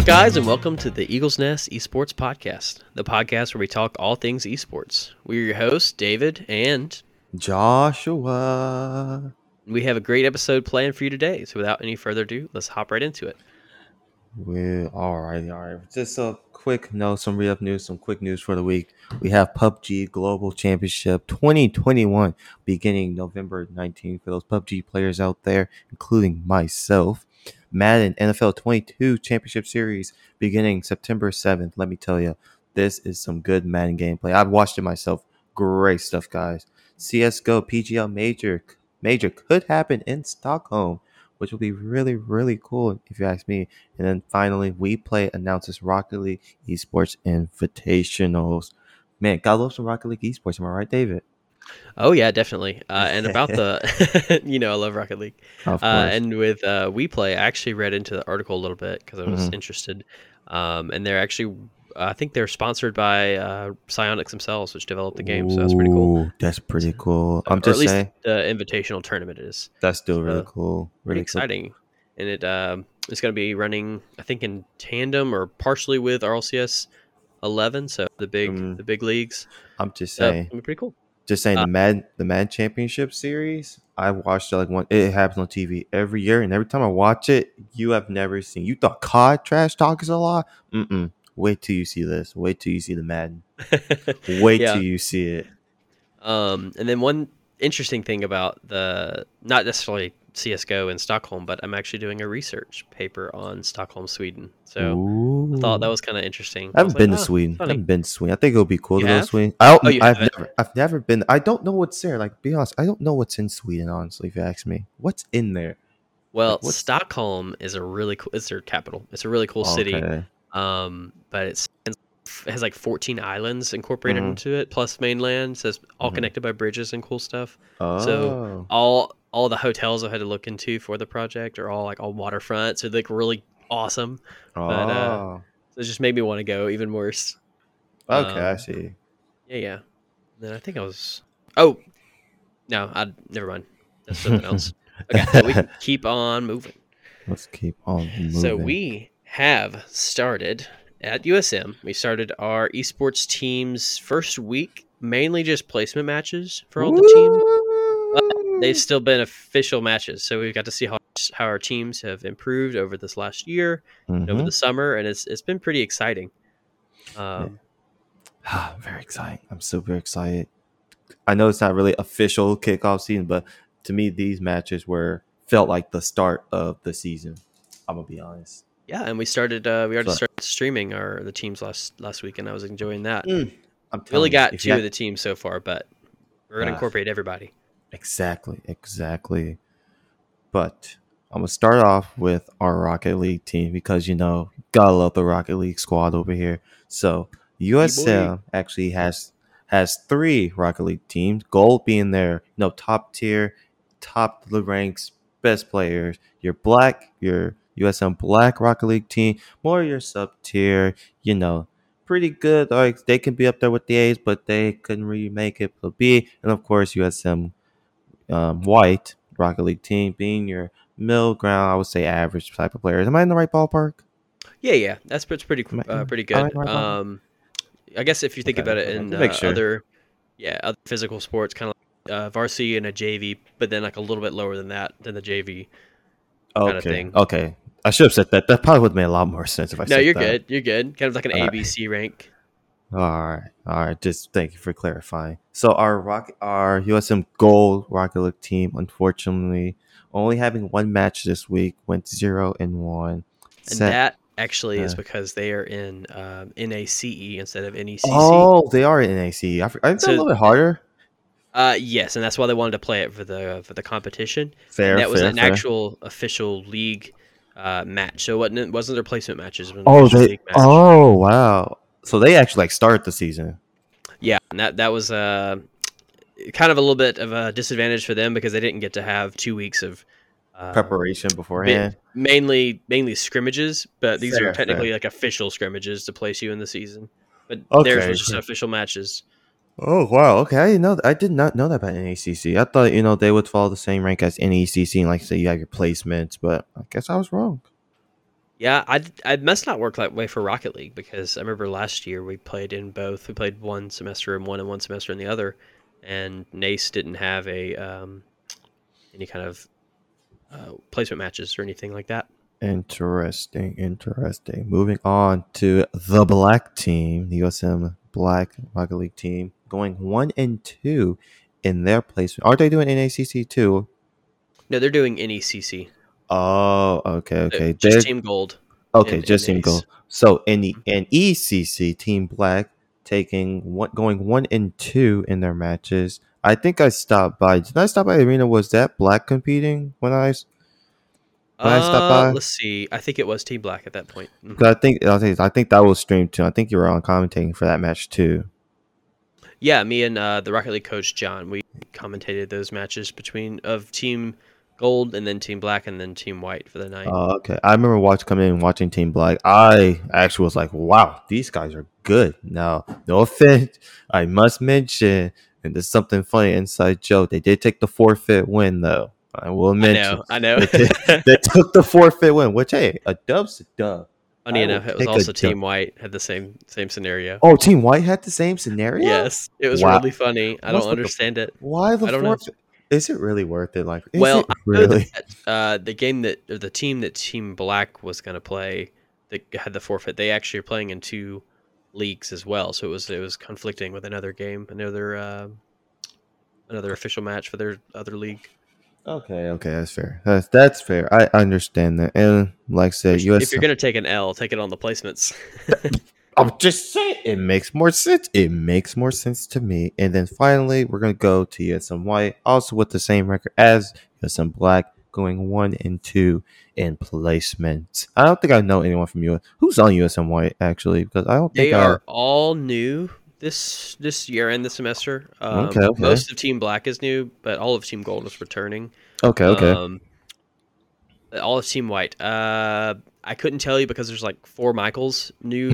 Hello, guys, and welcome to the Eagles Nest Esports Podcast, the podcast where we talk all things esports. We're your hosts, David, and Joshua. we have a great episode planned for you today. So, without any further ado, let's hop right into it. We all right, all right. Just a quick note, some re up news, some quick news for the week. We have PUBG Global Championship 2021 beginning November 19th for those PUBG players out there, including myself. Madden NFL 22 Championship Series beginning September 7th. Let me tell you, this is some good Madden gameplay. I've watched it myself. Great stuff, guys. CS:GO PGL Major Major could happen in Stockholm, which will be really really cool if you ask me. And then finally, WePlay announces Rocket League Esports Invitationals. Man, God loves some Rocket League Esports. Am I right, David? Oh yeah, definitely. Uh, and about the, you know, I love Rocket League. Uh, and with uh, WePlay, I actually read into the article a little bit because I was Mhm. interested. Um, and they're actually, I think they're sponsored by uh, Psyonix themselves, which developed the game. So that's pretty cool. That's pretty cool. I'm or at just least saying the invitational tournament is. that's still really cool. pretty Really cool. exciting. And it um, it's going to be running, I think, in tandem or partially with RLCS 11, so the big Mm. the big leagues. I'm just saying. pretty cool. Just saying Uh, the Mad the Mad Championship series. I watched it like one. It happens on TV every year, and every time I watch it, you have never seen. You thought COD trash talk is a lot. Mm-mm. Wait till you see this. Wait till you see the Madden. Wait Yeah. till you see it. Um, and then one interesting thing about the not necessarily CS:GO in Stockholm, but I'm actually doing a research paper on Stockholm, Sweden. So I thought that was kind of interesting. I haven't been like, to "Ah, Sweden. I haven't been to Sweden. I think it would be cool You to go to? Sweden. I don't, Oh, I've haven't? never, I've never been. I don't know what's there. Like, be honest, I don't know what's in Sweden. Honestly, if you ask me, what's in there? Well, what's- Stockholm is a really cool. It's their capital. It's a really cool city. Um, but it's it has like 14 islands incorporated Mhm. into it, plus mainland. So it's all Mhm. connected by bridges and cool stuff. Oh, All all the hotels I had to look into for the project are all like all waterfront, so they're like really awesome. oh, but, uh, So it just made me want to go even worse. okay. I um, see. Yeah, yeah. Then I think I was. Oh, no, I never mind. That's something else. Okay, so we can keep on moving. Let's keep on moving. So we have started at USM. We started our esports team's first week, mainly just placement matches for all the teams. They've still been official matches, so we've got to see how how our teams have improved over this last year, and over the summer, and it's it's been pretty exciting. Um, Ah, very exciting. I'm super excited. I know it's not really official kickoff season, but to me, these matches were felt like the start of the season. I'm gonna be honest. yeah, and we started. Uh, we already So- started streaming our the teams last last week, and I was enjoying that. Mm, I'm We telling only you, got two you of the teams so far, but we're gonna Ah. incorporate everybody. Exactly, exactly. But I'm gonna start off with our Rocket League team because you know, gotta love the Rocket League squad over here. So USM actually has has three Rocket League teams. Gold being their you know top tier, top the ranks, best players. Your black, your USM Black Rocket League team, more your sub tier. You know, pretty good. Like they can be up there with the A's, but they couldn't really make it to B. And of course, USM um, White Rocket League team being your middle ground, I would say average type of players. Am I in the right ballpark? Yeah, yeah, that's that's pretty uh, pretty good. right? Um, I guess if you think Okay, about it in uh, sure. other, yeah, other physical sports, kind of like uh, varsity and a JV, but then like a little bit lower than that than the JV. Okay. Kinda thing. Okay. I should have said that. That probably would have made a lot more sense if I said. no, said you're that. good. You're good. Kind of like an All right. ABC rank. All right, all right. Just thank you for clarifying. So our rock, our USM Gold Rocket League team, unfortunately, only having one match this week, went zero and one. And Set- that actually is uh, because they are in um, NACE instead of NECC. oh, they are in NAC. I, for- I think So- they're a little bit harder. Uh, yes, and that's why they wanted to play it for the for the competition. Fair, and that was fair, an fair. actual official league uh, match. So it wasn't it wasn't their placement matches. It was an Oh, they. league match. Oh, wow. So they actually like start the season. Yeah, and that that was uh, kind of a little bit of a disadvantage for them because they didn't get to have two weeks of uh, Preparation beforehand. mainly mainly scrimmages, but these Fair, are technically like official scrimmages to place you in the season. But Okay, theirs was just official matches. Oh wow! Okay, I didn't know. I did not know that about NACC. I thought you know they would follow the same rank as NECC, and like say you have your placements, but I guess I was wrong. Yeah, I I must not work that way for Rocket League because I remember last year we played in both. We played one semester in one and one semester in the other, and Nace didn't have a um, any kind of uh, placement matches or anything like that. Interesting, interesting. Moving on to the black team, the USM Black Rocket League team, going one and two in their placement. Are they doing NACC too? No, they're doing NECC. Oh, okay, okay. Just They're- Team Gold. okay, and- just and Team Gold. So in the NECC, Team Black taking one, going one and two in their matches. I think I stopped by. Did I stop by the arena? Was that Black competing when I? When I stopped Uh, by? let's see. I think it was Team Black at that point. Mhm. 'cause I think I think I think that was streamed too. I think you were on commentating for that match too. Yeah, me and uh, the Rocket League coach John, we commentated those matches between of Team Gold and then Team Black and then Team White for the night. Oh, okay. I remember watch coming in and watching Team Black. I actually was like, wow, these guys are good. Now, no offense, I must mention, and there's something funny inside joke. They did take the forfeit win though. I will I mention. know, I know. They, did- they took the forfeit win, which hey, a dub's a dub. Funny I enough, it was also. Team White had the same same scenario. Oh, Team White had the same scenario. Yes, it was Wow. really funny. I What's don't with the- understand it. Why the I don't know. Is it really worth it? Like, Well, it I know really? that, uh, the game that or the team that Team Black was going to play that had the forfeit, they actually are playing in two leagues as well. So it was it was conflicting with another game, another uh, another official match for their other league. Okay, okay, that's fair. That's that's fair. I understand that. And like I said, Which, US if you're going to take an L, take it on the placements. I'm just saying it makes more sense. It makes more sense to me. And then finally, we're gonna go to USM White, also with the same record as USM Black, going one and two in placements. I don't think I know anyone from US who's on USM White actually, because I don't they think I are all new this this year and this semester. Um, Okay, okay. Most of Team Black is new, but all of Team Gold is returning. Okay, okay. Um, all of Team White. Uh, I couldn't tell you because there's like four Michaels new,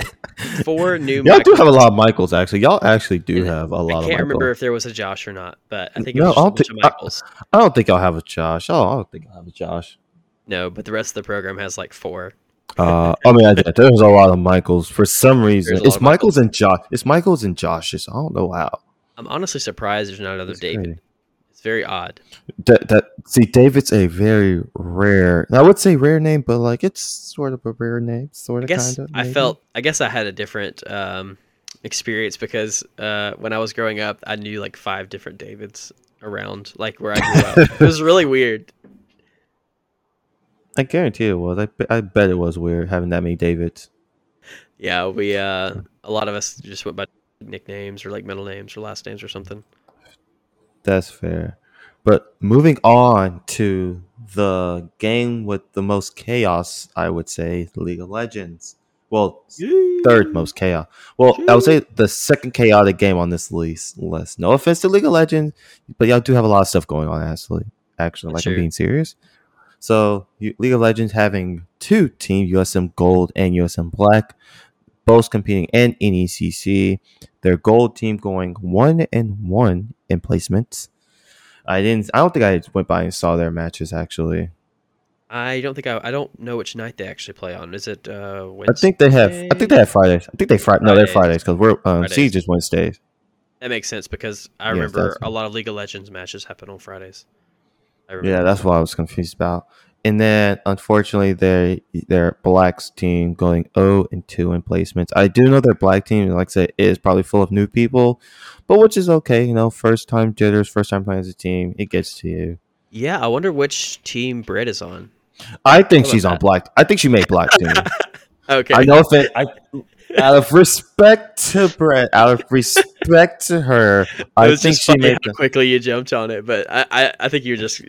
four new. Y'all do have a lot of Michaels actually. Y'all actually do And have a lot I can't of Michaels. remember if there was a Josh or not, but I think it No, I a don't bunch think- of Michaels. I don't think I'll have a Josh. Oh, I don't think I'll have a Josh. No, but the rest of the program has like four. Uh, I mean, I, there's a lot of Michaels for some reason. There's a lot It's of Michaels and Josh. It's Michaels and Josh's. I don't know how. I'm honestly surprised there's not another It's David. crazy. It's very odd. That, that see, David's a very rare. I would say rare name, but like it's sort of a rare name, sort I of guess kind of. I felt. I guess I had a different um, experience because uh, when I was growing up, I knew like five different Davids around, like where I grew up. it was really weird. I guarantee it was. I, I bet it was weird having that many Davids. Yeah, we uh, a lot of us just went by nicknames or like middle names or last names or something. That's fair. But moving on to the game with the most chaos, I would say, League of Legends. Well, third most chaos. Well, I would say the second chaotic game on this list. list. No offense to League of Legends, but y'all do have a lot of stuff going on. Actually, actually, like Sure. I'm being serious. So, League of Legends having two teams, USM Gold and USM Black, both competing in NECC. Their gold team going one and one in placements. I didn't. I don't think I went by and saw their matches actually. I don't think I. I don't know which night they actually play on. Is it uh, I think they have. I think they have Fridays. I think they Friday. No, they're Fridays because we're um, Fridays. Siege is Wednesdays. that makes sense because I Yes, remember a lot of League of Legends matches happen on Fridays. I. Yeah, that's what I was confused about. And then unfortunately, their their Blacks team going 0 and 2 in placements. I do know their Black team, like I said, is probably full of new people, but which is okay. You know, first time jitters, first time playing as a team, it gets to you. Yeah, I wonder which team Brett is on. I think How she's about on that? Black. I think she made Black team. Okay. I know if it, I, out of respect to Brett, out of respect to her, It I was think just she funny made. how The, quickly you jumped on it, but I, I, I think you were just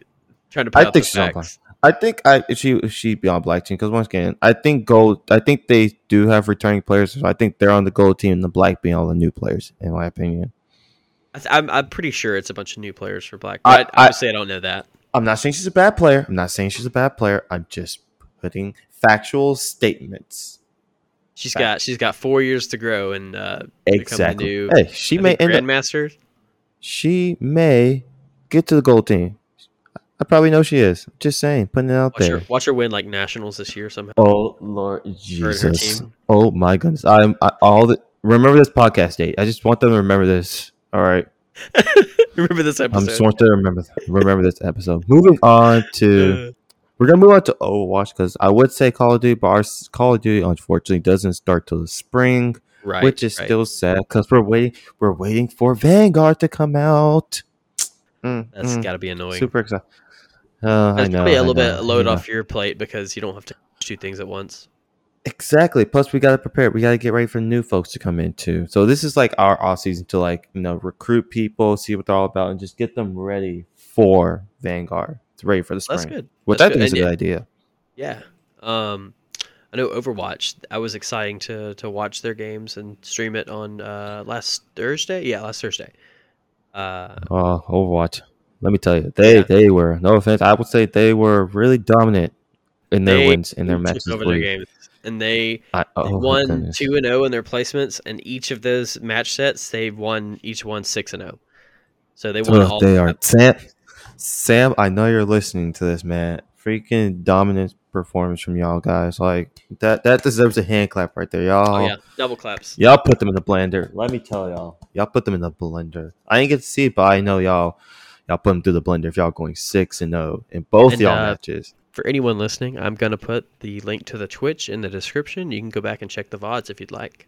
trying to put I out think the she's on facts. I think I she she be on black team because once again I think gold I think they do have returning players so I think they're on the gold team and the black being all the new players in my opinion. I th- I'm, I'm pretty sure it's a bunch of new players for Black. I- But I- I don't know that. I'm not saying she's a bad player. I'm not saying she's a bad player. I'm just putting factual statements. She's Facts. got she's got four years to grow and uh, become Exactly. new hey, she I may end up. She may get to the gold team. I probably know she is. Just saying, putting it out Watch there. her, watch her win like nationals this year somehow. Oh Lord Her and her Jesus! Oh my goodness! I'm I, all the remember this podcast date. I just want them to remember this. All right, Remember this episode. I'm episode? just want them to remember remember this episode. Moving on to we're gonna move on to Overwatch because I would say Call of Duty, but our Call of Duty unfortunately doesn't start till the spring, right, which is right. still sad because we're waiting we're waiting for Vanguard to come out. Mm, That's mm, got to be annoying. super excited. Uh, I That's know. probably a I little know, bit load I off your plate because you don't have to do things at once. Exactly. Plus, we got to prepare. We got to get ready for new folks to come in too. So this is like our off season to like you know recruit people, see what they're all about, and just get them ready for Vanguard. It's ready for the spring. That's good. Which That's I think is a good idea. Yeah. Um, I know Overwatch. I was exciting to to watch their games and stream it on uh, last Thursday. Yeah, last Thursday. Uh, Oh, Overwatch. Let me tell you, they Yeah. they were no offense. I would say they were really dominant in their They wins in their matches. over their games, and they I, oh, my won goodness. two and zero in their placements, and each of those match sets they won each one six and zero. So they won Ugh, all. they are. Sam. Sam, I know you're listening to this, man. Freaking dominant performance from y'all guys. Like that. That deserves a hand clap right there, y'all. Oh yeah, double claps. Y'all put them in the blender. Let me tell y'all. Y'all put them in the blender. I ain't get to see it, but I know y'all. Y'all put them through the blender if y'all going six and zero in both And, y'all uh, matches. For anyone listening, I'm gonna put the link to the Twitch in the description. You can go back and check the vods if you'd like.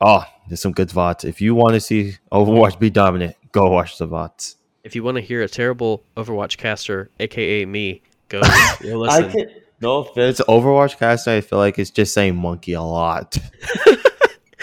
Oh, there's some good VODs. If you want to see Overwatch be dominant, go watch the VODs. If you want to hear a terrible Overwatch caster, aka me, go go listen. can no offense. Overwatch caster. I feel like it's just saying monkey a lot.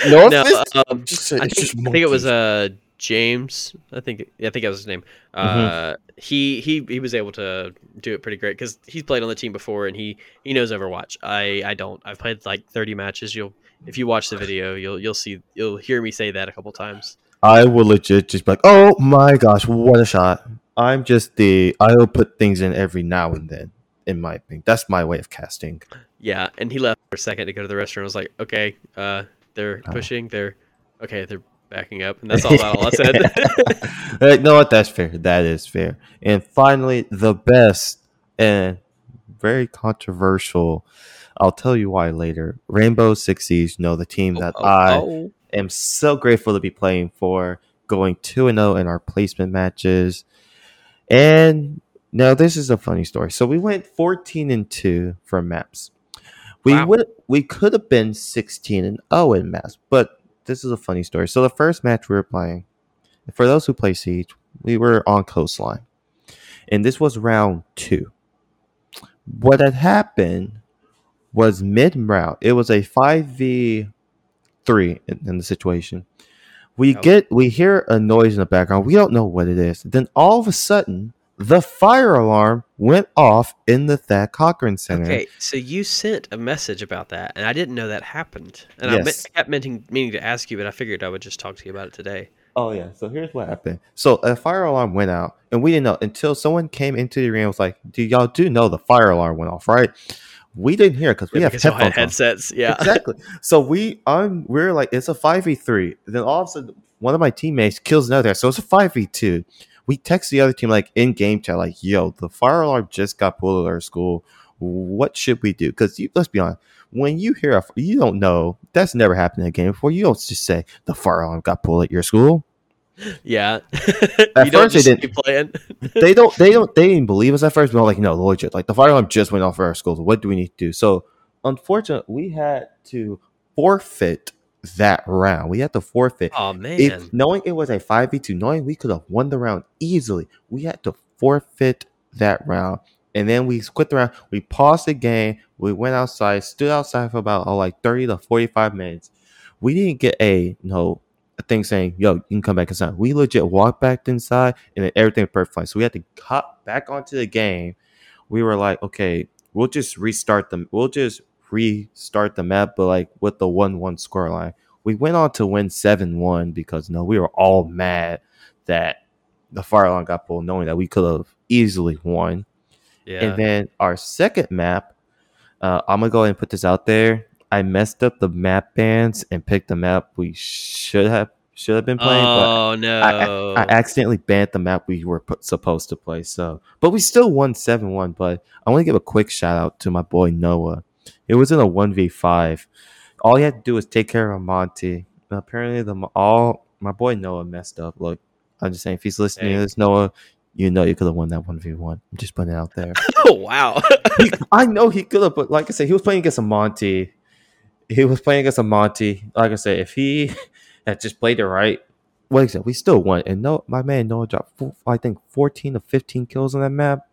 no No, offense. um, just say, I think, just I think it was a. uh James. I think I think that was his name. Mm-hmm. Uh, he he he was able to do it pretty great because he's played on the team before and he he knows Overwatch. I I don't. I've played like 30 matches. You'll if you watch the video, you'll you'll see you'll hear me say that a couple times. I will legit just be like, oh my gosh, what a shot. I'm just the I'll put things in every now and then, in my opinion. That's my way of casting. Yeah, and he left for a second to go to the restroom. I was like, okay, uh, they're Oh. pushing. They're okay. They're backing up, and that's all about all I said. No, what? That's fair. That is fair. And finally, the best and very controversial. I'll tell you why later. Rainbow Six Siege, you know, the team that Oh, oh I oh. am so grateful to be playing for, going 2 and 0 in our placement matches. And now this is a funny story. So we went 14 and 2 for maps. We Wow. would we could have been 16 and 0 in maps, but this is a funny story. So the first match we were playing, for those who play Siege, we were on coastline. And this was round 2. What had happened was mid round. It was a 5v three in, in the situation. We get we hear a noise in the background. We don't know what it is. Then all of a sudden, the fire alarm went off in the Thad Cochran Center. Okay, so you sent a message about that, and I didn't know that happened. And I, meant, Yes. I kept meaning, meaning to ask you, but I figured I would just talk to you about it today. Oh yeah. So here's what happened. So a fire alarm went out, and we didn't know until someone came into the arena. and Was like, "Do y'all do know the fire alarm went off, right?" We didn't hear because we Yeah, have because y'all had headphones on. headsets. Yeah. exactly. So we I'm we're like it's a five v three. Then all of a sudden one of my teammates kills another. So it's a five v two. We text the other team like in game chat like, "Yo, the fire alarm just got pulled at our school. What should we do?" Because let's be honest, when you hear a you don't know that's never happened in a game before. You don't just say the fire alarm got pulled at your school. Yeah. At you don't first they didn't- they don't they don't they didn't believe us at first. We were like, no, legit. Like the fire alarm just went off for our school. What do we need to do? So unfortunately, we had to forfeit that round. We had to forfeit. Oh man. Knowing it was a five v two, knowing we could have won the round easily, we had to forfeit that round. And then we quit the round. We paused the game. We went outside, stood outside for about oh, like thirty to forty five minutes. We didn't get a you know a thing saying, "Yo, you can come back inside." We legit walked back inside, and then everything was perfect. So we had to cut back onto the game. We were like, "Okay, we'll just restart them. We'll just restart the map, but like with the one-one scoreline." We went on to win seven-one because no, we were all mad that the fire alarm got pulled, knowing that we could have easily won. yeah. And then our second map, uh, I'm gonna go ahead and put this out there. I messed up the map bans and picked the map we should have should have been playing. Oh no! I, I, I accidentally banned the map we were put, supposed to play. So, but we still won seven one. But I want to give a quick shout out to my boy Noah. It was in a one v five. All he had to do was take care of Monty. apparently, the all my boy Noah messed up. Look, I'm just saying, if he's listening to this, Noah, you know you could have won that one v one. I'm just putting it out there. oh wow! he, I know he could have, but like I said, he was playing against a Monty. He was playing against a Monty. Like I said, if he had just played it right, what is it? We still won. And no, my man Noah dropped, four, I think, fourteen or fifteen kills on that map.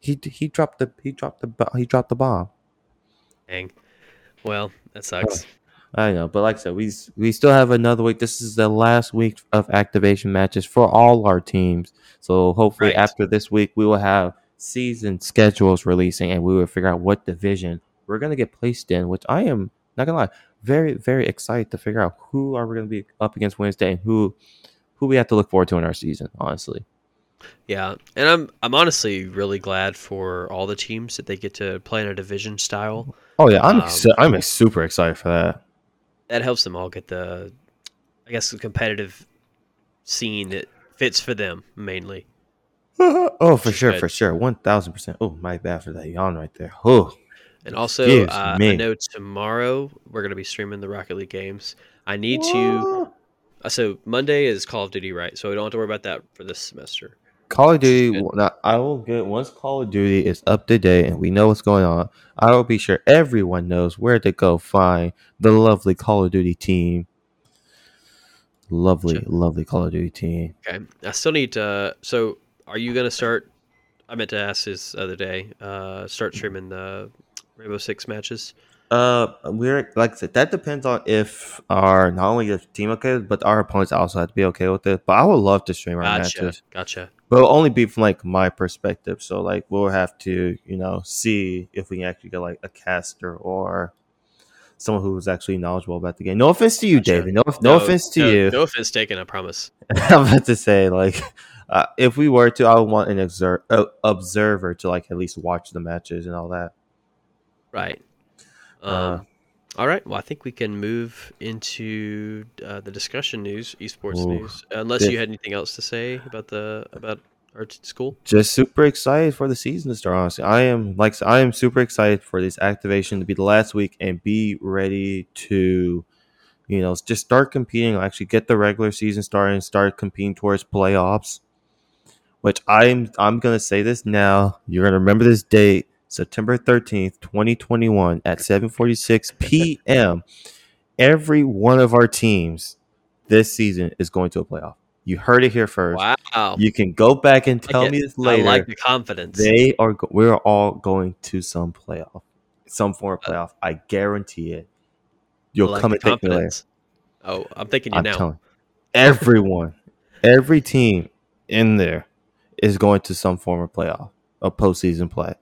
He he dropped the he dropped the he dropped the bomb. Dang. Well, that sucks. I know, but like I said, we we still have another week. This is the last week of activation matches for all our teams. So hopefully, right. after this week, we will have season schedules releasing, and we will figure out what division we're gonna get placed in. Which I am not gonna lie, very very excited to figure out who are we gonna be up against Wednesday and who who we have to look forward to in our season. Honestly. Yeah, and I'm I'm honestly really glad for all the teams that they get to play in a division style. Oh yeah, I'm um, I'm super excited for that that helps them all get the, I guess, the competitive scene that fits for them mainly. oh, for sure, good. for sure, one thousand percent. Oh, my bad for that yawn right there. Oh, and also, uh, I know tomorrow we're going to be streaming the Rocket League games. I need to. Uh, so Monday is Call of Duty, right? So we don't have to worry about that for this semester. Call of Duty. Now, I will get once Call of Duty is up to date and we know what's going on. I will be sure everyone knows where to go find the lovely Call of Duty team. Lovely, sure. lovely Call of Duty team. Okay, I still need to. So, are you gonna start? I meant to ask this other day. Uh, start streaming the Rainbow Six matches. Uh, we're like I said, that depends on if our not only the team okay, but our opponents also have to be okay with it. But I would love to stream our gotcha, matches. Gotcha. But it'll only be from like my perspective. So like we'll have to, you know, see if we can actually get like a caster or someone who's actually knowledgeable about the game. No offense to you, gotcha. David. No, no, no offense to no, you. No offense taken. I promise. I'm about to say like. Uh, if we were to, I would want an exer- uh, observer to like at least watch the matches and all that. Right. Uh, um, uh, all right. Well, I think we can move into uh, the discussion news, esports ooh, news. Unless you had anything else to say about the about our school. Just super excited for the season to start. Honestly, I am like I am super excited for this activation to be the last week and be ready to, you know, just start competing. Actually, get the regular season started and start competing towards playoffs. Which I'm I'm gonna say this now. You're gonna remember this date September 13th, 2021 at 7:46 p.m. Every one of our teams this season is going to a playoff. You heard it here first. Wow. You can go back and tell like me this later. I like the confidence. They are we're all going to some playoff. Some form of uh, playoff. I guarantee it. You'll like come and take me later. Oh, I'm thinking you I'm now. Telling, everyone, every team in there is going to some form of playoff, a postseason play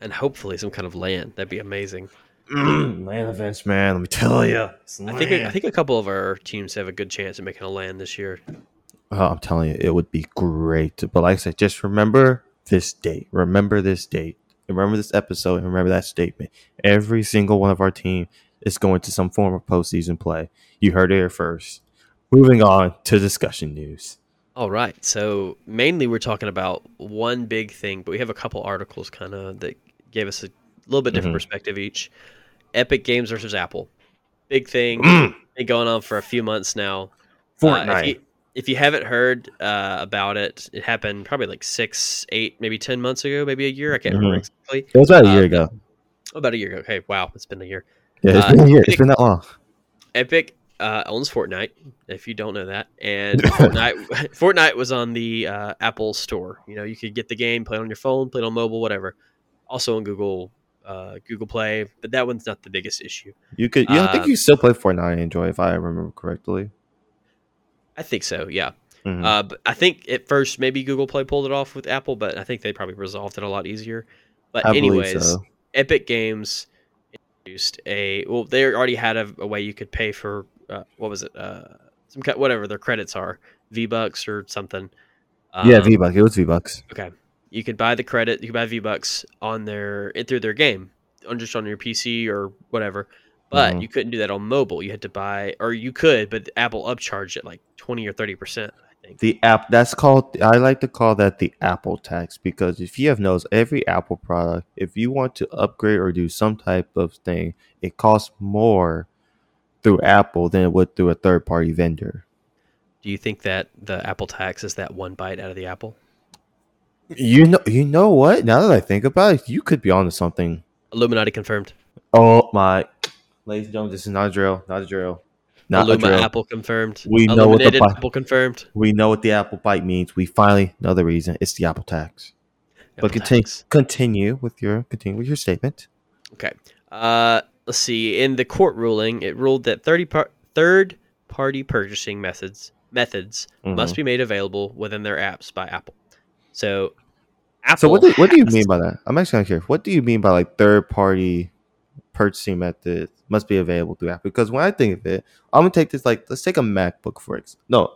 and hopefully some kind of LAN. That'd be amazing. LAN events, man. Let me tell you. I think I think a couple of our teams have a good chance of making a LAN this year. Oh, I'm telling you, it would be great. But like I said, just remember this date. Remember this date. Remember this episode. And remember that statement. Every single one of our team is going to some form of postseason play. You heard it here first. Moving on to discussion news. All right. So mainly we're talking about one big thing, but we have a couple articles kind of that gave us a little bit different mm-hmm. perspective each. Epic Games versus Apple, big thing, mm. been going on for a few months now. Fortnite. Uh, if, you, if, you, haven't heard uh, about it, it happened probably like six, eight, maybe ten months ago, maybe a year. I can't mm-hmm. remember exactly. It was about a year um, ago. About a year ago. Okay, wow, it's been a year. Yeah, it's uh, been a year. Epic, it's been that long. Epic uh, owns Fortnite. If you don't know that, and Fortnite, Fortnite was on the uh, Apple Store. You know, you could get the game, play it on your phone, play it on mobile, whatever. Also on Google, uh, Google Play, but that one's not the biggest issue. You could, yeah, I think uh, you still play Fortnite and enjoy, if I remember correctly. I think so. Yeah. Mm-hmm. Uh, but I think at first maybe Google Play pulled it off with Apple, but I think they probably resolved it a lot easier. But I anyways, so. Epic Games introduced a well, they already had a, a way you could pay for uh, what was it? Uh, some whatever their credits are, V Bucks or something. Um, yeah, V Bucks. It was V Bucks. Okay, you could buy the credit. You could buy V Bucks on their through their game, on just on your PC or whatever. but Mhm. you couldn't do that on mobile. You had to buy, or you could, but Apple upcharged it like twenty or thirty percent. I think. The app that's called I like to call that the Apple tax because if you have noticed every Apple product, if you want to upgrade or do some type of thing, it costs more through Apple than it would through a third party vendor. Do you think that the Apple tax is that one bite out of the apple? You know you know what? Now that I think about it, you could be onto something. Illuminati confirmed. Oh my ladies and gentlemen, this is not a drill, not a drill. Not a drill. Apple confirmed. We know what the Apple confirmed. We know what the Apple bite means. We finally know the reason. It's the Apple tax. Apple but continue tax. continue with your continue with your statement. Okay. Uh, let's see. In the court ruling, it ruled that 30 par- third party purchasing methods methods must Mhm. be made available within their apps by Apple. So, Apple. So what do, what do you mean by that? I'm actually kind of curious. What do you mean by like third party purchasing methods must be available through Apple? Because when I think of it, I'm gonna take this like let's take a MacBook for ex- no,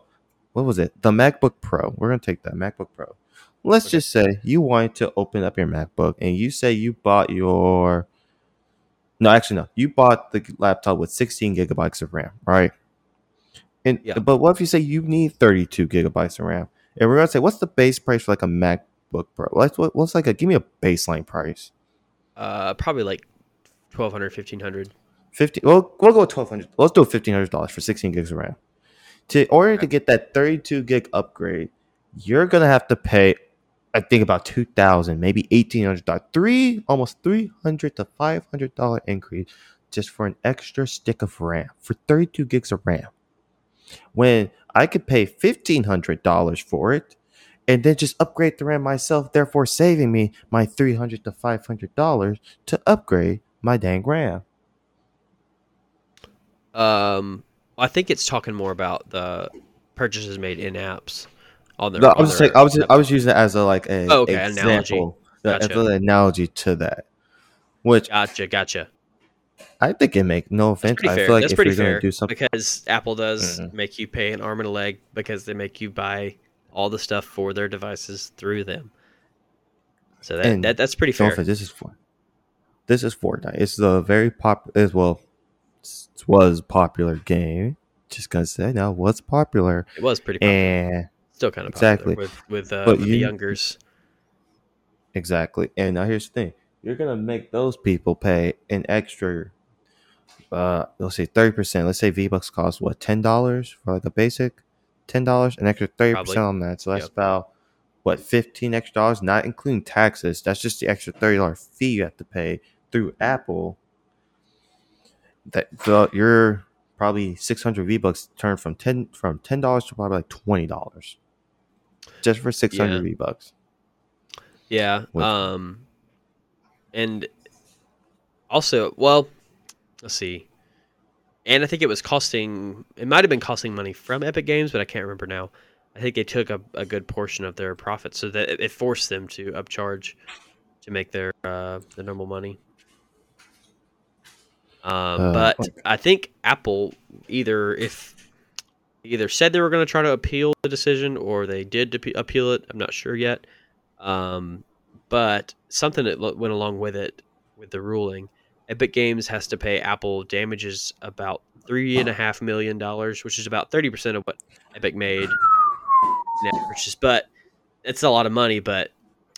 what was it? The MacBook Pro. We're gonna take that MacBook Pro. Let's Okay. just say you wanted to open up your MacBook and you say you bought your no, actually no, you bought the laptop with 16 gigabytes of RAM, right? And Yeah. but what if you say you need 32 gigabytes of RAM? And we're gonna say, what's the base price for like a MacBook Pro? What's what, what's like a give me a baseline price? Uh, probably like 1200 1500 Fifty. Well, we'll go twelve hundred. Let's do fifteen hundred dollars for sixteen gigs of RAM. To order to get that thirty-two gig upgrade, you're gonna have to pay, I think about two thousand, maybe eighteen hundred dollars, three almost three hundred to five hundred dollar increase just for an extra stick of RAM for thirty-two gigs of RAM. When I could pay fifteen hundred dollars for it, and then just upgrade the RAM myself, therefore saving me my three hundred to five hundred dollars to upgrade my dang RAM. Um, I think it's talking more about the purchases made in apps on their. No, I was saying, I was I was using it as a like a Oh, okay, analogy. example, as Gotcha. an analogy to that. Which Gotcha, gotcha. I think it make no offense. I feel like That's if you're gonna do something, because Apple does Mhm. make you pay an arm and a leg because they make you buy all the stuff for their devices through them. So that, that that's pretty fair. forget, this is for this is Fortnite. It's a very pop as well. It was popular game. Just gonna say now, what's popular It was pretty popular. and Still kind of exactly. with with, uh, with the youngers. Exactly. And now here's the thing. You're gonna make those people pay an extra uh let's say thirty percent. Let's say V Bucks cost what, ten dollars for like a basic? Ten dollars, an extra thirty percent on that. So that's Yep. about what, fifteen extra dollars, not including taxes. That's just the extra thirty dollar fee you have to pay through Apple. That the your probably six hundred V Bucks turned from ten from ten dollars to probably like twenty dollars. Just for six hundred Yeah. V Bucks. Yeah. With- Um, and also, well, let's see. And I think it was costing. It might have been costing money from Epic Games, but I can't remember now. I think they took a, a good portion of their profit, so that it, it forced them to upcharge to make their uh, the normal money. Um, Uh, but I think Apple either if either said they were going to try to appeal the decision or they did appe- appeal it. I'm not sure yet. Um, but something that lo- went along with it with the ruling, Epic Games has to pay Apple damages about three and a half million dollars, which is about thirty percent of what Epic made that purchase. But it's a lot of money. But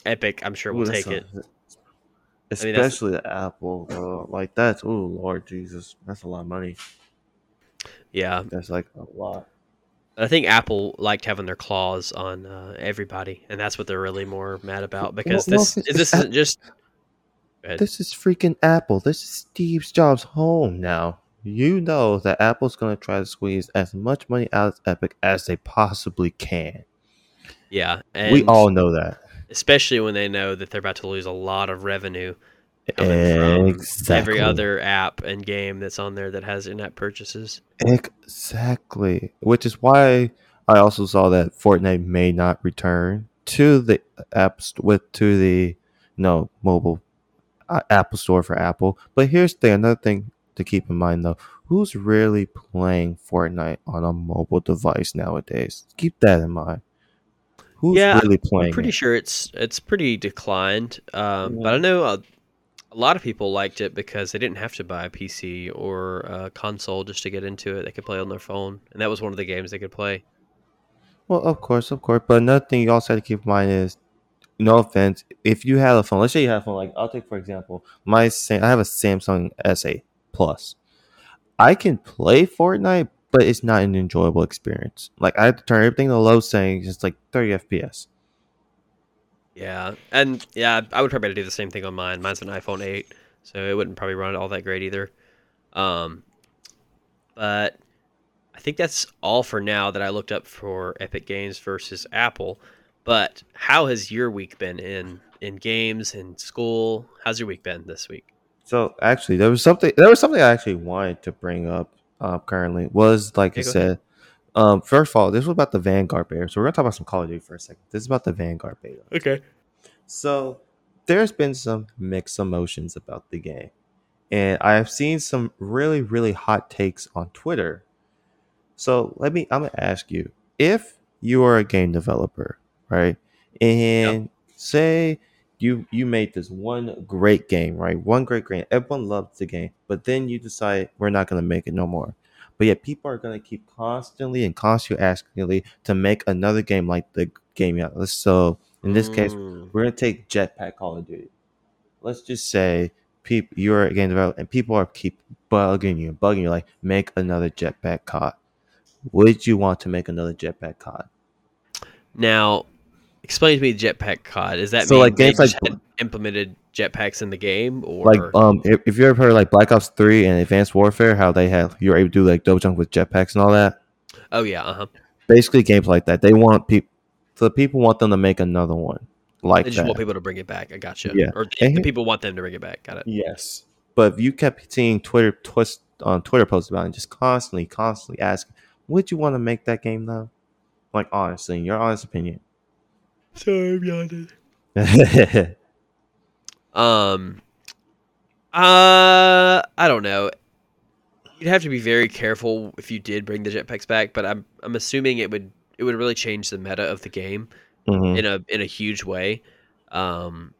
Epic, I'm sure, will Ooh, take a- it. I mean, Especially the Apple, bro. Like that's oh Lord Jesus, that's a lot of money. Yeah, That's like a lot. I think Apple liked having their claws on uh, everybody, and that's what they're really more mad about because well, this this isn't just. This is freaking Apple. This is Steve Jobs' home now. You know that Apple's gonna try to squeeze as much money out of Epic as they possibly can. Yeah, and we all know that. especially when they know that they're about to lose a lot of revenue Exactly. every other app and game that's on there that has in-app purchases. Exactly. Which is why I also saw that Fortnite may not return to the app st- with to the no mobile uh, Apple Store for Apple. But here's the thing, another thing to keep in mind though: who's really playing Fortnite on a mobile device nowadays? Keep that in mind. Who's Yeah, really playing? I'm pretty it? sure it's it's pretty declined, um, but I Yeah. know uh, a lot of people liked it because they didn't have to buy a PC or a console just to get into it. They could play on their phone, and that was one of the games they could play. Well, of course, of course. But another thing you also have to keep in mind is, no offense, if you have a phone, let's say you have a phone, like I'll take for example, my Sam- I have a Samsung S8 Plus. I can play Fortnite, but it's not an enjoyable experience. Like I have to turn everything to low settings, it's like 30 FPS. Yeah, and yeah, I would probably do the same thing on mine. Mine's an iPhone 8, so it wouldn't probably run it all that great either. Um, but I think that's all for now that I looked up for Epic Games versus Apple. But how has your week been in in games in school? How's your week been this week? So actually, there was something. There was something I actually wanted to bring up. Uh, currently, was like Okay, I said. Um, first of all, this was about the Vanguard beta. So we're gonna talk about some Call of Duty for a second. This is about the Vanguard beta. Okay. So there's been some mixed emotions about the game. And I have seen some really, really hot takes on Twitter. So let me I'm gonna ask you, if you are a game developer, right? And say you you made this one great game, right? One great game. Everyone loved the game, but then you decide we're not gonna make it no more. But yet people are gonna keep constantly and constantly asking to make another game like the game. got. So in this case, Mm, we're gonna take Jetpack Call of Duty. Let's just say people you're a game developer and people are keep bugging you, bugging you like make another Jetpack COD. Would you want to make another Jetpack COD? now, explain to me Jetpack COD. Is that So, like, games like- implemented jetpacks in the game, or Like um, if, if you ever heard of, like Black Ops Three and Advanced Warfare, how they have you're able to do like double jump with jetpacks and all that. oh yeah, uh huh. Basically, games like that. They want people. the people want them to make another one like They just that. want people to bring it back. I got you. Yeah. Or And the people want them to bring it back. Got it. Yes. But if you kept seeing Twitter twist on Twitter posts about it and just constantly, constantly asking, would you want to make that game though? Like honestly, your honest opinion. Sorry, I'm yawning. mm-hmm. Um, uh, I don't know. You'd have to be very careful if you did bring the jetpacks back, but I'm I'm assuming it would it would really change the meta of the game in a in a huge way. Um,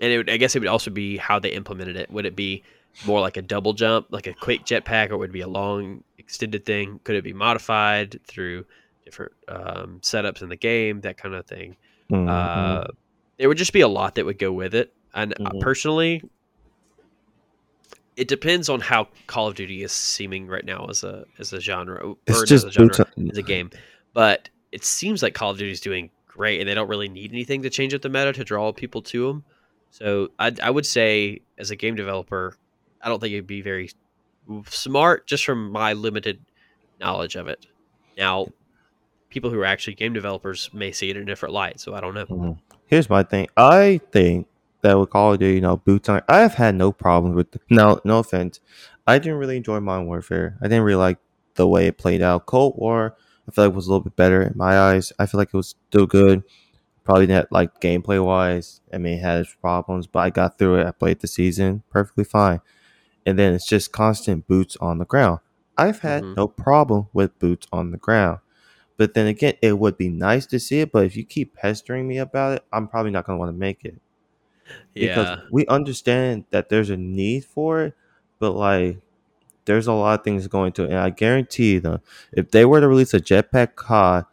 and it would, I guess it would also be how they implemented it. Would it be more like a double jump, like a quick jetpack, or would it be a long extended thing? Could it be modified through different um, setups in the game, that kind of thing? Mm-hmm. Uh, there would just be a lot that would go with it. And uh Mhm. personally, it depends on how Call of Duty is seeming right now as a as a genre or it's not just as a genre, as a game. But it seems like Call of Duty is doing great, and they don't really need anything to change up the meta to draw people to them. So I I would say as a game developer, I don't think it'd be very smart just from my limited knowledge of it. Now, people who are actually game developers may see it in a different light, so I don't know. Mhm. Here's my thing. I think that with Call of Duty, you know, boots on. I've had no problems with. No, no offense. I didn't really enjoy Modern Warfare. I didn't really like the way it played out. Cold War, I feel like it was a little bit better in my eyes. I feel like it was still good. Probably not like gameplay wise. I mean, it had its problems, but I got through it. I played the season perfectly fine. And then it's just constant boots on the ground. I've had Mhm. no problem with boots on the ground. But then again, it would be nice to see it. But if you keep pestering me about it, I'm probably not going to want to make it Yeah. because we understand that there's a need for it. But like, there's a lot of things going to it, and I guarantee you, though, if they were to release a jetpack COD,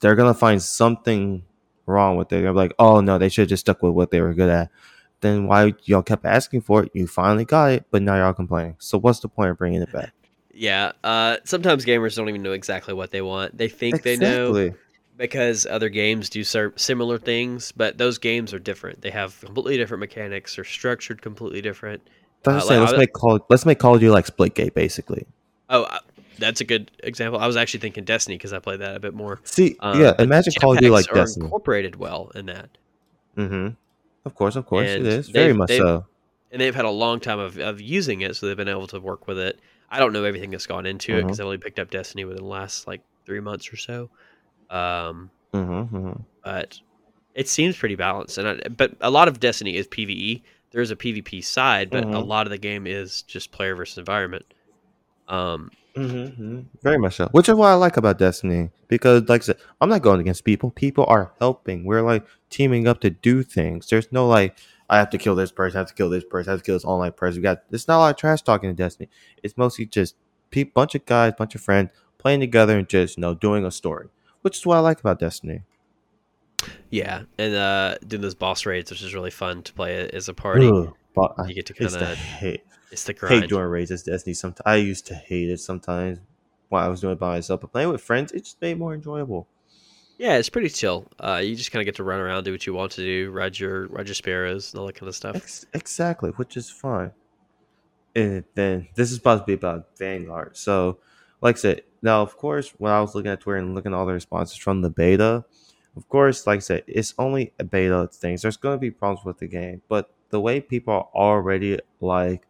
they're gonna find something wrong with it. They're like, oh no, they should have just stuck with what they were good at. Then why y'all kept asking for it? You finally got it, but now y'all complaining. So what's the point of bringing it back? Yeah. Uh, sometimes gamers don't even know exactly what they want. They think they know because other games do similar things, but those games are different. They have completely different mechanics. They're structured completely different. Uh, saying, like, let's make call let's make Call of Duty like Splitgate, basically. Oh, uh, that's a good example. I was actually thinking Destiny because I played that a bit more. See, Um, yeah, imagine Call of Duty like Destiny. incorporated well in that, Mm-hmm. Of course, of course, And it is very much so. and they've had a long time of, of using it, so they've been able to work with it. I don't know everything that's gone into it Mhm. because I've only picked up Destiny within the last like three months or so. Um, Mm-hmm, mm-hmm. but it seems pretty balanced. And I, but a lot of Destiny is PVE. There is a PvP side, but a Mhm. lot of the game is just player versus environment. Um, Mm-hmm. Very much so. Which is what I like about Destiny. Because like I said, I'm not going against people. People are helping. We're like teaming up to do things. There's no like I have to kill this person, I have to kill this person, I have to kill this online person. We got there's not a lot of trash talking in Destiny. It's mostly just pe- bunch of guys, bunch of friends playing together and just you know doing a story, which is what I like about Destiny. Yeah, and uh, doing those boss raids, which is really fun to play as a party. But I You get to kinda hate, It's the hate doing raids as Destiny. Sometimes I used to hate it sometimes while I was doing it by myself, but playing with friends, it just made it more enjoyable. Yeah, it's pretty chill. Uh, you just kind of get to run around, do what you want to do, ride your ride your sparrows, and all that kind of stuff. Ex- exactly, which is fine. And then this is supposed to be about Vanguard. So, like I said, now of course, when I was looking at Twitter and looking at all the responses from the beta, of course, like I said, it's only a beta things. There's going to be problems with the game, but the way people are already like,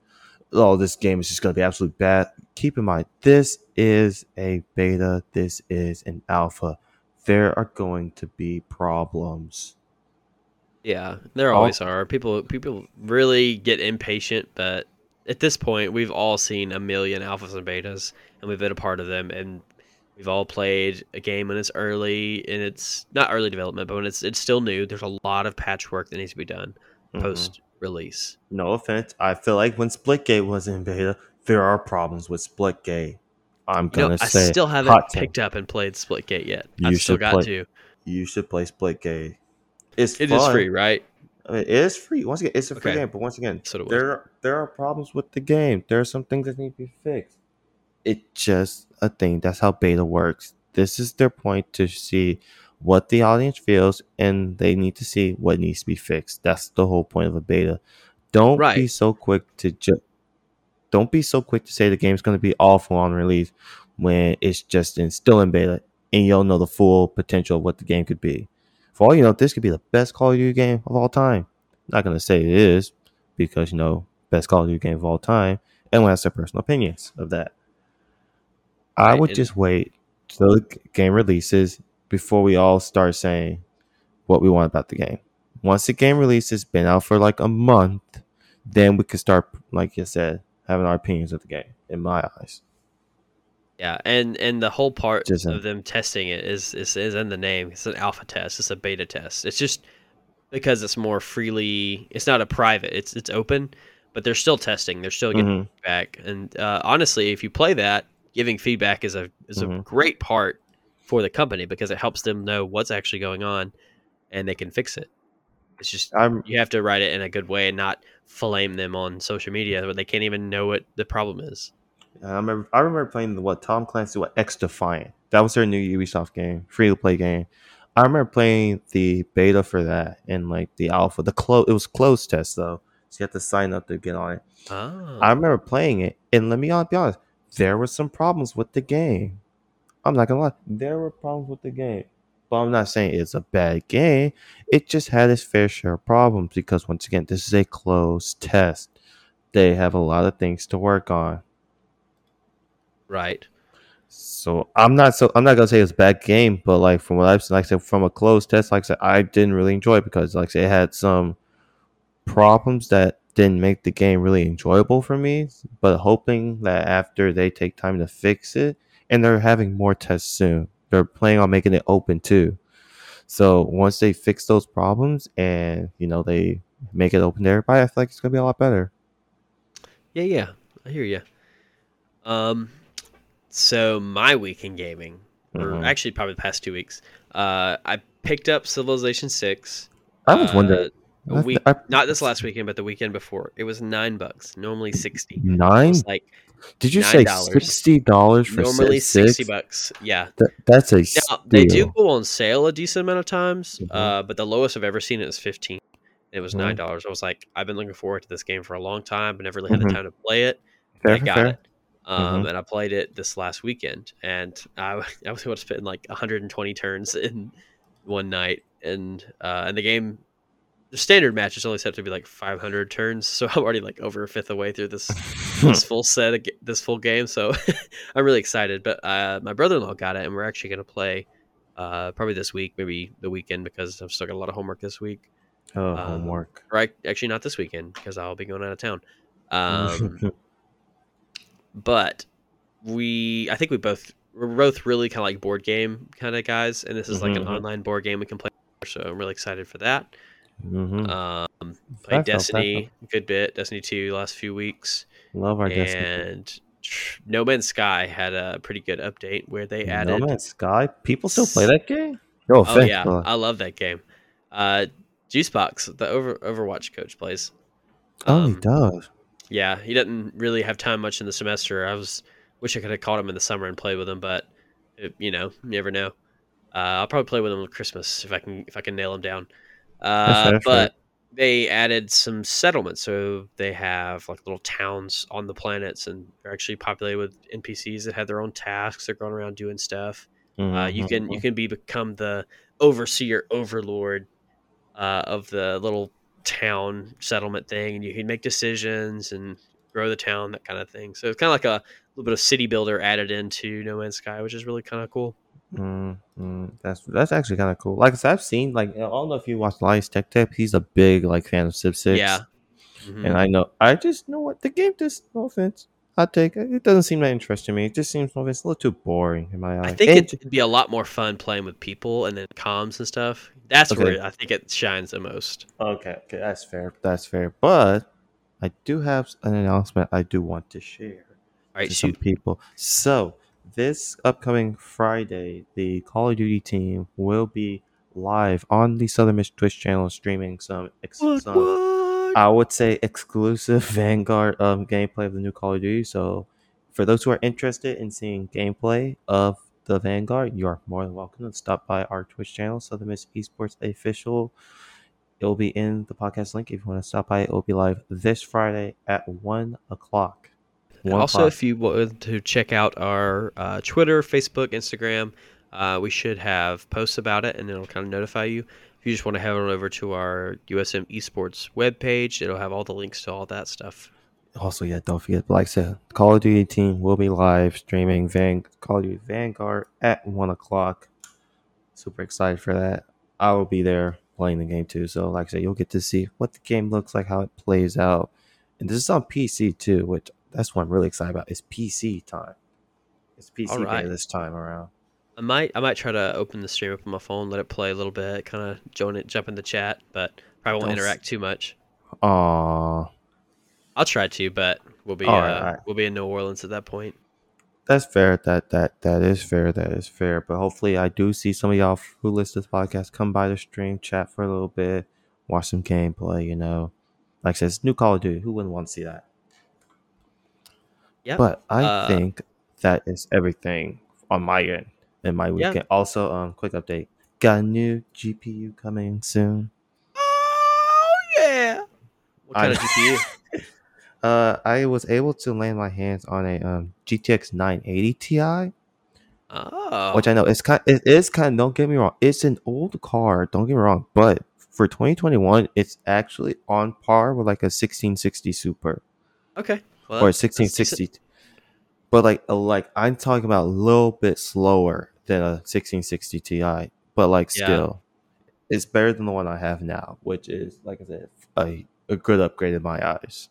oh, this game is just going to be absolutely bad. Keep in mind, this is a beta. This is an alpha. There are going to be problems. Yeah, there always are. People people really get impatient, but at this point, we've all seen a million alphas and betas, and we've been a part of them, and we've all played a game when it's early and it's not early development, but when it's it's still new. There's a lot of patchwork that needs to be done Mhm. post release. No offense. I feel like when Splitgate was in beta, there are problems with Splitgate. I'm gonna know, I still haven't take. picked up and played Splitgate yet. You I've still got play- to. you should play Splitgate. It's It is free, right? I mean, it is free. Once again, it's a free game, but once again, So it was. there there are problems with the game. There are some things that need to be fixed. It's just a thing. That's how beta works. This is their point to see what the audience feels, and they need to see what needs to be fixed. That's the whole point of a beta. Don't be so quick to just. Don't be so quick to say the game's going to be awful on release when it's just in still in beta, and you don't know the full potential of what the game could be. For all you know, this could be the best Call of Duty game of all time. Not going to say it is because you know best Call of Duty game of all time. Everyone has their personal opinions of that. I would just wait till the game releases before we all start saying what we want about the game. Once the game releases, been out for like a month, then we could start, like you said, having our opinions of the game. In my eyes, Yeah, and and the whole part Just, of them testing it is, is is in the name. It's an alpha test. It's a beta test. It's just because it's more freely. It's not a private. It's it's open, but they're still testing. They're still getting Mhm. feedback. And uh, honestly, if you play that, giving feedback is a is a Mhm. great part for the company because it helps them know what's actually going on, and they can fix it. It's just I'm you have to write it in a good way and not flame them on social media where they can't even know what the problem is. I remember I remember playing the what Tom Clancy what XDefiant. That was their new Ubisoft game, free to play game. I remember playing the beta for that and like the alpha. The close it was closed test though, so you have to sign up to get on it. Oh. I remember playing it, and let me be honest, there were some problems with the game. I'm not gonna lie, there were problems with the game, but I'm not saying it's a bad game. It just had its fair share of problems because once again, this is a closed test. They have a lot of things to work on. Right. So I'm not so I'm not gonna say it's a bad game, but like from what I've seen, like I said, from a closed test, like I said, I didn't really enjoy it because like I said, it had some problems that didn't make the game really enjoyable for me. But hoping that after they take time to fix it, and they're having more tests soon, they're planning on making it open too. So once they fix those problems and you know they make it open to everybody, I feel like it's gonna be a lot better. Yeah, yeah. I hear you. Um, so my week in gaming, or Mhm. actually probably the past two weeks, uh, I picked up Civilization Six. I was wondering, uh, I- a week, I- not this last weekend, but the weekend before. It was nine bucks. Normally sixty. Nine like Did you say $9. sixty dollars for normally six? sixty bucks. Yeah. Th- that's a Now they do go on sale a decent amount of times, Mhm. uh, but the lowest I've ever seen it was fifteen. It was Mhm. nine dollars. I was like, I've been looking forward to this game for a long time, but never really had Mhm. the time to play it. Fair, I got fair. it. Um, Mhm. and I played it this last weekend, and I, I was able to spend like 120 turns in one night, and uh, and the game, the standard match is only set to be like 500 turns, so I'm already like over a fifth of the way through this this full set of, this full game, so I'm really excited. But uh, my brother-in-law got it, and we're actually gonna play uh, probably this week, maybe the weekend because I've still got a lot of homework this week, oh, um, homework. or I, actually not this weekend because I'll be going out of town. Um, but we I think we both we're both really kind of like board game kind of guys, and this is like an Mhm. online board game we can play. So I'm really excited for that. Mm-hmm. Um, played Destiny a good bit. Destiny two last few weeks. Love our and Destiny. And No Man's Sky had a pretty good update where they added. No Man's Sky. People still play that game. No Oh yeah, I love that game. Uh, Juicebox, the over Overwatch coach, plays. oh, he Um, does. Yeah, he doesn't really have time much in the semester. I was wish I could have caught him in the summer and played with him, but it, you know, you never know. Uh, I'll probably play with him on Christmas if I can if I can nail him down. Uh, fair, but they added some settlements, so they have like little towns on the planets, and they're actually populated with NPCs that have their own tasks. They're going around doing stuff. Uh, you can you Mhm. can be become the overseer overlord uh, of the little town settlement thing, and you can make decisions and grow the town, that kind of thing. So it's kind of like a little bit of city builder added into No Man's Sky, which is really kind of cool. Mm, mm, that's that's actually kind of cool. Like I said, I've seen like I don't know if you watch Elias Tech Tech. He's a big like fan of Civ Six. Yeah. Mhm. and I know I just know what the game just no offense. I take it. It doesn't seem that interesting to me. It just seems no offense, a little too boring in my eyes. I think And- it'd be a lot more fun playing with people and then comms and stuff. That's Okay. where I think it shines the most. okay, okay, that's fair. That's fair. But I do have an announcement I do want to share. All right, to some people. So this upcoming Friday, the Call of Duty team will be live on the Southern Miss Twitch channel, streaming some, ex- some I would say exclusive Vanguard um, gameplay of the new Call of Duty. So for those who are interested in seeing gameplay of the Vanguard, you are more than welcome to stop by our Twitch channel, Southern Miss Esports Official. It will be in the podcast link if you want to stop by. It will be live this Friday at one o'clock. One also, o'clock. if you want to check out our uh, Twitter, Facebook, Instagram, uh, we should have posts about it, and it'll kind of notify you. If you just want to head on over to our USM Esports webpage, it'll have all the links to all that stuff. also yeah don't forget like i said call of duty team will be live streaming Van- call of duty vanguard at one o'clock super excited for that i will be there playing the game too so like i said you'll get to see what the game looks like how it plays out and this is on pc too which that's what i'm really excited about it's pc time it's pc right. day this time around I might I might try to open the stream up on my phone, let it play a little bit, kind of join it, jump in the chat, but probably won't Don't s- interact too much. Aww, I'll try to, but we'll be uh, right. we'll be in New Orleans at that point. that's fair that that that is fair that is fair but hopefully i do see some of y'all who listen to this podcast come by the stream chat for a little bit watch some gameplay you know like i said it's new call of duty who wouldn't want to see that Yeah. but i Uh, think that is everything on my end and my Yeah. weekend also um quick update got a new gpu coming soon Oh yeah. What kind I- of GPU? uh i was able to land my hands on a um gtx 980 ti Oh, which I know it's kind. It is kind. Don't get me wrong. It's an old car. Don't get me wrong. But for 2021, it's actually on par with like a 1660 Super okay. Well, or a that's- that's decent. 1660. But like, a, like I'm talking about a little bit slower than a 1660 Ti. But like, Yeah. still, it's better than the one I have now, which is like I said, a, a good upgrade in my eyes.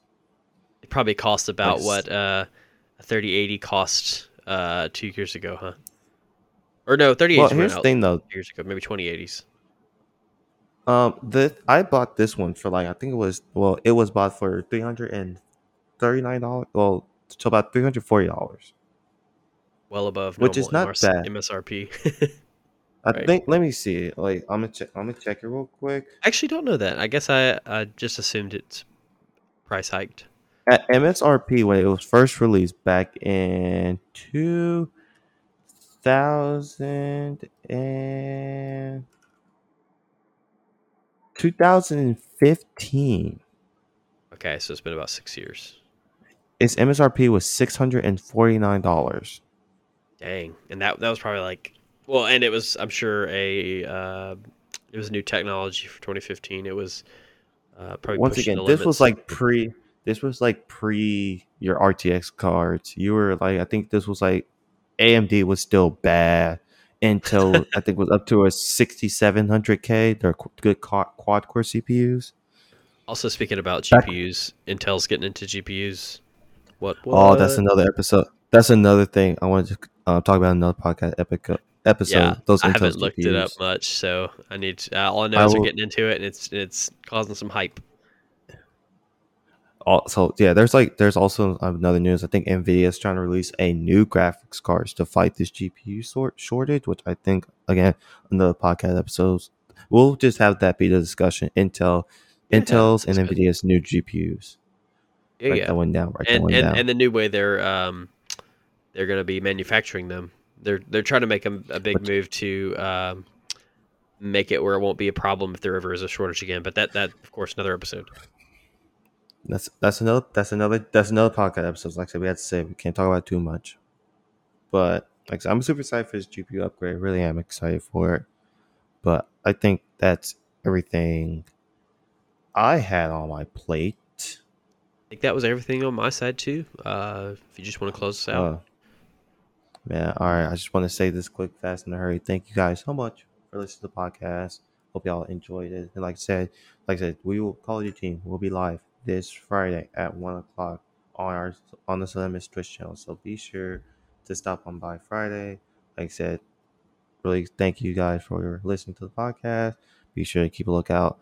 It probably cost about Like what uh, a 3080 cost uh, two years ago, huh? Or no, 3080s Well, here's the thing though. years ago, maybe 2080s. Um, the I bought this one for like I think it was well, it was bought for three hundred and thirty nine dollars. Well, to about three hundred forty dollars. Well above Which is not MRS bad. MSRP. I Right. think. Let me see. Like I'm gonna check. I'm gonna check it real quick. I actually don't know that. I guess I, I just assumed it's price hiked. At MSRP when it was first released back in two thousand and 2015. Okay, so it's been about six years. Its MSRP was six hundred and forty nine dollars. Dang, and that that was probably like well, and it was I'm sure a uh, it was a new technology for 2015. It was uh, probably once again this was like pre this was like pre your rtx cards you were like i think this was like amd was still bad until i think was up to a 6700k they're good quad core cpus also speaking about Back- GPUs. Intel's getting into GPUs. What? oh that's another episode that's another thing i wanted to uh, talk about another podcast epic episode. yeah, those I haven't looked it up much, so I need. To, uh, all I know I is they're getting into it, and it's it's causing some hype. Also, yeah, there's like there's also another news. I think Nvidia is trying to release a new graphics cards to fight this GPU sort shortage, which I think again another podcast episodes we'll just have that be the discussion. Intel, Yeah, Intel's and good. Nvidia's new GPUs. Yeah, yeah. that one down. Write that and one and, down. and the new way they're um they're going to be manufacturing them. They're they're trying to make a, a big Which- move to um, make it where it won't be a problem if there ever is a shortage again. But that that of course another episode. That's that's another that's another that's another podcast episode. Like I said, we had to say we can't talk about it too much. But like I said, I'm super excited for this GPU upgrade. I really am excited for it. But I think that's everything I had on my plate. I think that was everything on my side too. Uh, if you just want to close us out, Uh, man, all right. I just want to say this quick, fast, in a hurry. Thank you guys so much for listening to the podcast. Hope y'all enjoyed it. And like I said, like I said, we will call your team. We'll be live this Friday at one o'clock on our on the Southern Miss Twitch channel. So be sure to stop on by Friday. Like I said, really thank you guys for listening to the podcast. Be sure to keep a lookout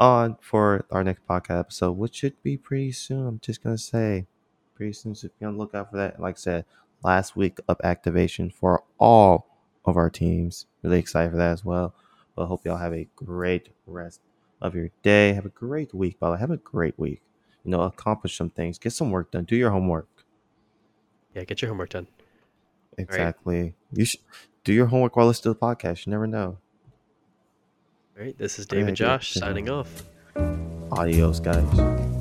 on for our next podcast episode, which should be pretty soon. I'm just gonna say pretty soon. So be on the lookout for that. Like I said, last week of activation for all of our teams. Really excited for that as well. But hope y'all have a great rest of your day. Have a great week, by the. Have a great week. You know, accomplish some things. Get some work done. Do your homework. yeah, get your homework done. Exactly. You should do your homework while listening to the podcast. You never know. All right, this is David. Josh signing off. Adios, guys.